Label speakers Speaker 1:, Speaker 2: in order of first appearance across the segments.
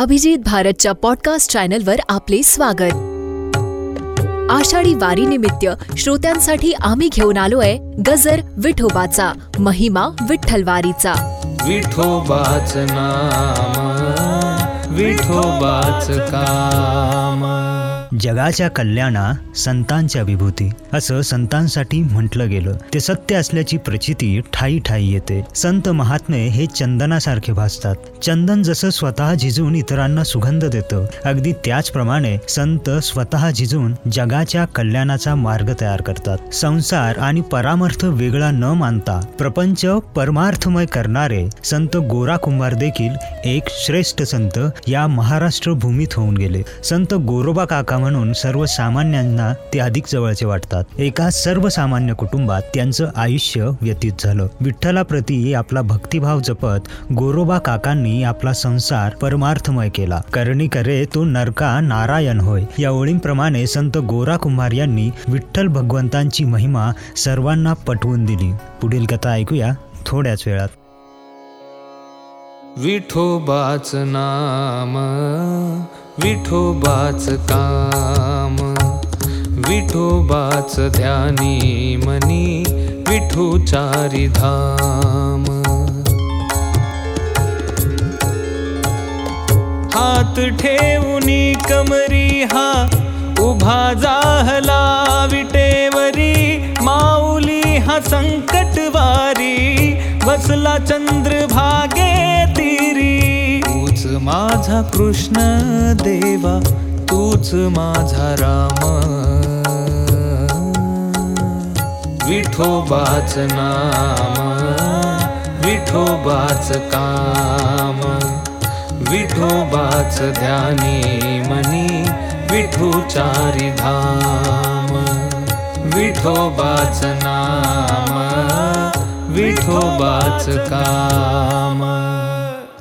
Speaker 1: अभिजित भारतच्या पॉडकास्ट चॅनलवर आपले स्वागत. आषाढी वारीनिमित्त श्रोत्यांसाठी आम्ही घेऊन आलोय गजर विठोबाचा महिमा विठ्ठलवारीचा.
Speaker 2: विठोबाच नाम विठोबाच काम.
Speaker 3: जगाच्या कल्याणा संतांच्या विभूती. असं संतांसाठी म्हटलं गेलं. ते सत्य असल्याची प्रचिती ठाई ठाई येते. संत महात्मे हे चंदनासारखे भासतात. चंदन जसं स्वतः झिजून इतरांना सुगंध देतं अगदी त्याचप्रमाणे संत स्वतः झिजून जगाच्या कल्याणाचा मार्ग तयार करतात. संसार आणि परामर्थ वेगळा न मानता प्रपंच परमार्थमय करणारे संत गोरा कुंभार देखील एक श्रेष्ठ संत या महाराष्ट्र भूमीत होऊन गेले. संत गोरोबा काका म्हणून सर्वसामान्यांना ते अधिक जवळचे वाटतात. एका सर्वसामान्य कुटुंबात त्यांचं आयुष्य व्यतीत झालं. विठ्ठलाप्रती आपला भक्तिभाव जपत गोरोबा काकांनी आपला संसार परमार्थमय केला. करणी करे तो नरका नारायण होय. या ओळींप्रमाणे संत गोरा कुंभार यांनी विठ्ठल भगवंतांची महिमा सर्वांना पटवून दिली. पुढील कथा ऐकूया थोड्याच वेळात.
Speaker 2: विठोबाच नाम विठोबाच काम विठोबाच ध्यानी मनी विठुचारी धाम। हात ठेवूनी कमरी हा उभा जाहला विटेवरी माऊली हा संकटवारी बसला तूच माझा कृष्ण देवा तूच माझा राम. विठोबाच नाम विठोबाच काम. विठोबाच ध्यानी मनी विठुचारी धाम. विठोबाच नाम विठोबाच काम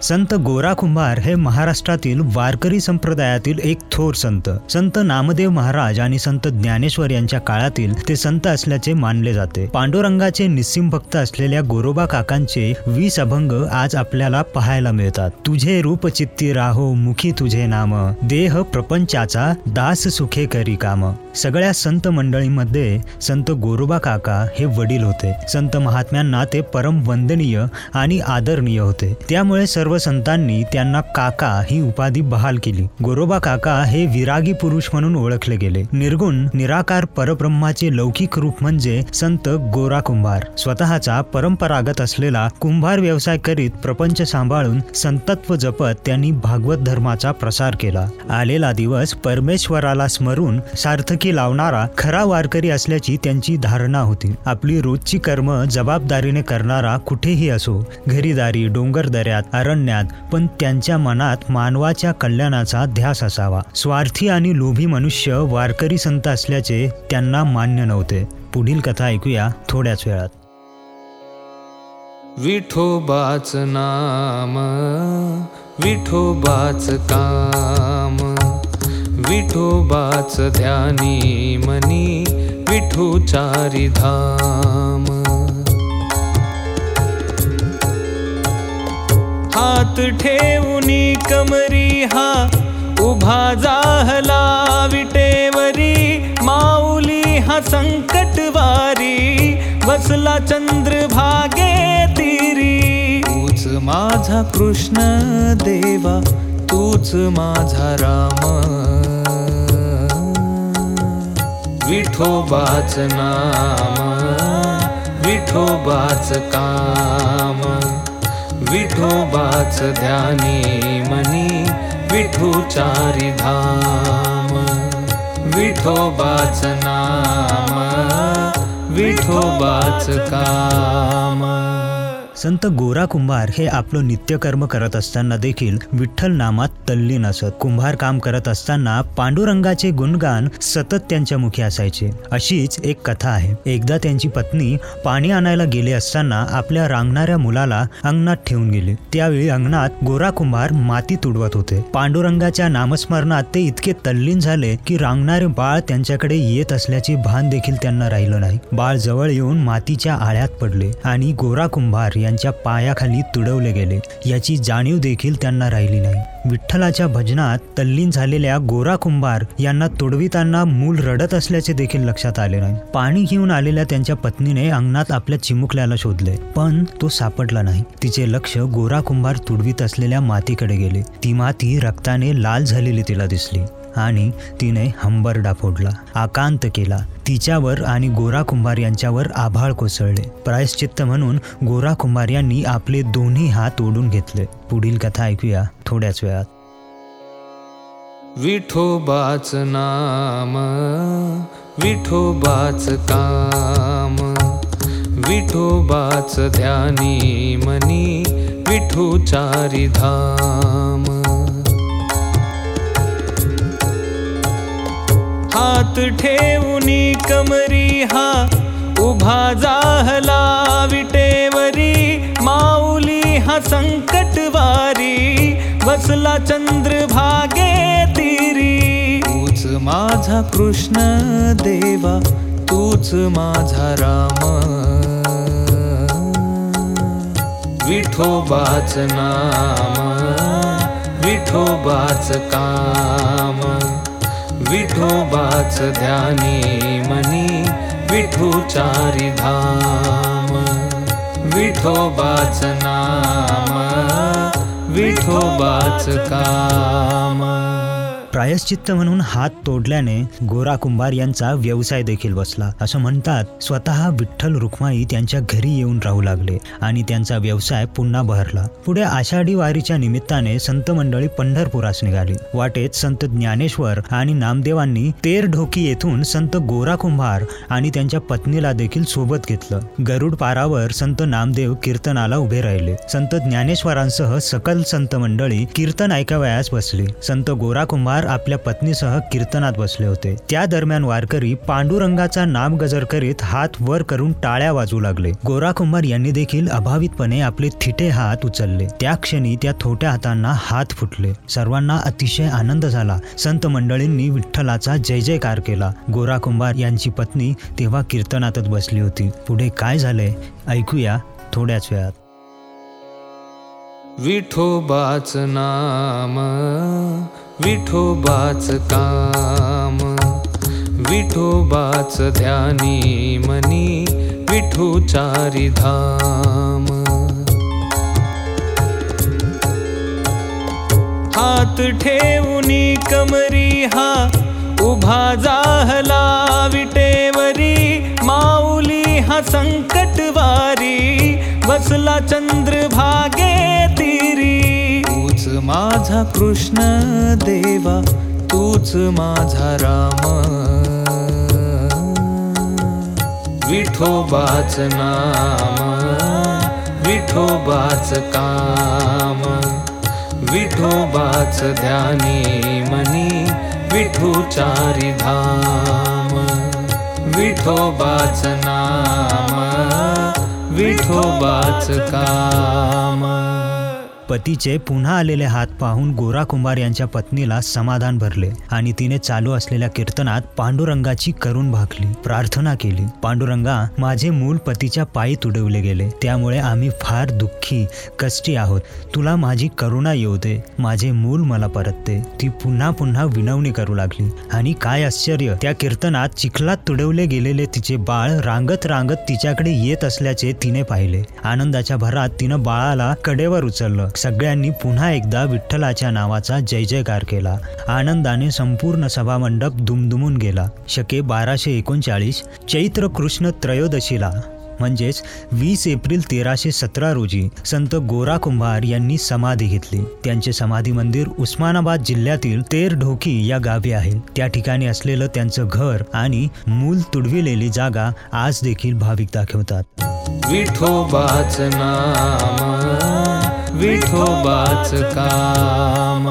Speaker 3: संत गोरा कुंभार हे महाराष्ट्रातील वारकरी संप्रदायातील एक थोर संत. संत नामदेव महाराज आणि संत ज्ञानेश्वर यांच्या काळातील ते संत असल्याचे मानले जाते. पांडुरंगाचे निस्सिम भक्त असलेल्या गोरोबा काकांचे वीस अभंग आज आपल्याला पाहायला मिळतात. तुझे रूप चित्ती राहो मुखी तुझे नाम. देह प्रपंचाचा दास सुखे करी काम. सगळ्या संत मंडळीमध्ये संत गोरोबा काका हे वडील होते. संत महात्म्यांना ते परम वंदनीय आणि आदरणीय होते. त्यामुळे सर्व संतांनी त्यांना काका ही उपाधी बहाल केली. गोरोबा काका हे विरागी पुरुष म्हणून ओळखले गेले. निर्गुण निराकार परब्रह्माचे लौकिक रूप म्हणजे संत गोरा कुंभार. स्वतःचा परंपरागत असलेला कुंभार व्यवसाय करीत प्रपंच सांभाळून संतत्व जपत त्यांनी भागवत धर्माचा प्रसार केला. आलेला दिवस परमेश्वराला स्मरून सार्थकी लावणारा खरा वारकरी असल्याची त्यांची धारणा होती. आपली रोजची कर्म जबाबदारीने करणारा कुठेही असो घरीदारी डोंगर दऱ्यात अरण्य करण्यात पण त्यांच्या मनात मानवाच्या कल्याणाचा ध्यास असावा. स्वार्थी आणि लोभी मनुष्य वारकरी संत असल्याचे त्यांना मान्य नव्हते. पुढील कथा ऐकूया थोड्याच वेळात.
Speaker 2: विठोबाच नाम विठोबाच काम विठोबाच ध्यानी मनी विठोचारी धाम. हात ठेवूनी कमरी हा. उभा जाहला विटेवरी. माऊली हा संकटवारी बसला चंद्रभागे तिरी. तूच माझा कृष्ण देवा. तूच माझा राम. विठोबाच नाम. विठोबाच काम विठोबाच ध्यानी मनी विठुचारी धाम विठोबाच नाम विठोबाच काम
Speaker 3: संत गोरा कुंभार हे आपलं नित्यकर्म करत असताना देखील विठ्ठल नामात तल्लीन असत कुंभार काम करत असताना पांडुरंगाचे गुणगान सतत त्यांच्या मुखी असायचे. अशीच एक कथा आहे. एकदा त्यांची पत्नी पाणी आणायला गेले असताना आपल्या रांगणाऱ्या मुलाला अंगणात ठेवून गेले. त्यावेळी अंगणात गोरा कुंभार माती तुडवत होते. पांडुरंगाच्या नामस्मरणात ते इतके तल्लीन झाले की रांगणारे बाळ त्यांच्याकडे येत असल्याचे भान देखील त्यांना राहिलं नाही. बाळ जवळ येऊन मातीच्या आळ्यात पडले आणि गोरा कुंभार या यांच्या पायाखाली तुडवले गेले. याची जाणीव देखील त्यांना राहिली नाही. विठ्ठलाच्या भजनात तल्लीन झालेल्या गोरा कुंभार यांना तुडविताना मूल रडत असल्याचे देखील लक्षात आले नाही. पाणी घेऊन आलेल्या त्यांच्या पत्नीने अंगणात आपल्या चिमुकल्याला शोधले. पण तो सापडला नाही. तिचे लक्ष गोरा कुंभार तुडवीत असलेल्या मातीकडे गेले. ती माती रक्ताने लाल झालेली तिला दिसली. आणि तिने हंबरडा फोडला आकांत केला. तिच्यावर आणि गोरा कुंभार यांच्यावर आभाळ कोसळले. प्रायश्चित्त म्हणून गोरा कुंभार यांनी आपले दोन्ही हात ओढून घेतले. पुढील कथा ऐकूया थोड्याच वेळात.
Speaker 2: विठोबाच नाम विठोबाच काम विठोबाच ध्यानी मनी विठुचारी धाम. कमरी हा. उभा जाहला विटेवरी. माऊली हा संकटवारी बसला चंद्रभागे तिरी. तूच माझा कृष्ण देवा. तूच माझा राम. विठोबाच नाम. विठोबाच काम विठोबाच ध्यानी मनी विठुचारी धाम। विठोबाच नाम विठोबाच काम
Speaker 3: प्रायश्चित्त म्हणून हात तोडल्याने गोरा कुंभार यांचा व्यवसाय देखील बसला. असं म्हणतात स्वतः विठ्ठल रुक्माई त्यांच्या घरी येऊन राहू लागले आणि त्यांचा व्यवसाय पुन्हा बहरला. पुढे आषाढी वारीच्या निमित्ताने संत मंडळी पंढरपुरास निघाली. वाटेत संत ज्ञानेश्वर आणि नामदेवांनी तेर ढोकी येथून संत गोरा कुंभार आणि त्यांच्या पत्नीला देखील सोबत घेतलं. गरुड पारावर संत नामदेव कीर्तनाला उभे राहिले. संत ज्ञानेश्वरांसह सकल संत मंडळी कीर्तन ऐकावयास बसली. संत गोरा कुंभार आपल्या पत्नीसह कीर्तनात बसले होते. त्या दरम्यान वारकरी पांडुरंगाचा नाम गजर करीत हात वर करून टाळ्या वाजू लागले. गोराकुंभार यांनी देखील अभावितपणे आपले थिटे हात उचलले. त्या क्षणी त्या थोट्या हातांना हात फुटले. सर्वांना अतिशय आनंद झाला. संत मंडळींनी विठ्ठलाचा जय जयकार केला. गोरा कुंभार यांची पत्नी तेव्हा कीर्तनातच बसली होती. पुढे काय झाले ऐकूया थोड्याच वेळात.
Speaker 2: विठोबाच नाम विठोबाच काम विठोबाच ध्यानी मनी विठुचारी धाम। हात ठेवूनी कमरी हा उभा जाहला विटेवरी माऊली हा संकटवारी बसला चंद्रभागे तिरी। तूच माझा कृष्ण देवा तूच माझा राम. विठोबाच नाम विठोबाच काम विठोबाच ध्यानी मनी विठुचारी धाम. विठोबाच नाम विठोबाच काम
Speaker 3: पतीचे पुन्हा आलेले हात पाहून गोरा कुंभार यांच्या पत्नीला समाधान भरले आणि तिने चालू असलेल्या कीर्तनात पांडुरंगाची करून भाकली प्रार्थना केली. पांडुरंगा माझे मूल पतीच्या पायी तुडवले गेले. त्यामुळे आम्ही फार दुःखी कष्टी आहोत. तुला माझी करुणा येऊ दे माझे मूल मला परतते. ती पुन्हा पुन्हा विनवणी करू लागली. आणि काय आश्चर्य त्या कीर्तनात चिखलात तुडवले गेलेले तिचे बाळ रांगत रांगत तिच्याकडे येत असल्याचे तिने पाहिले. आनंदाच्या भरात तिनं बाळाला कडेवर उचललं. सगळ्यांनी पुन्हा एकदा विठ्ठलाच्या नावाचा जय जयकार केला. आनंदाने संपूर्ण सभामंडप दुमदुमून गेला. शके बाराशे एकोणचाळीस चैत्र कृष्ण त्रयोदशीला म्हणजेच वीस एप्रिल तेराशे सतरा रोजी संत गोरा कुंभार यांनी समाधी घेतली. त्यांचे समाधी मंदिर उस्मानाबाद जिल्ह्यातील तेर ढोकी या गावी आहे. त्या ठिकाणी असलेलं त्यांचं घर आणि मूल तुडविलेली जागा आज देखील भाविक दाखवतात.
Speaker 2: विठोबाच नाम. विठोबाच काम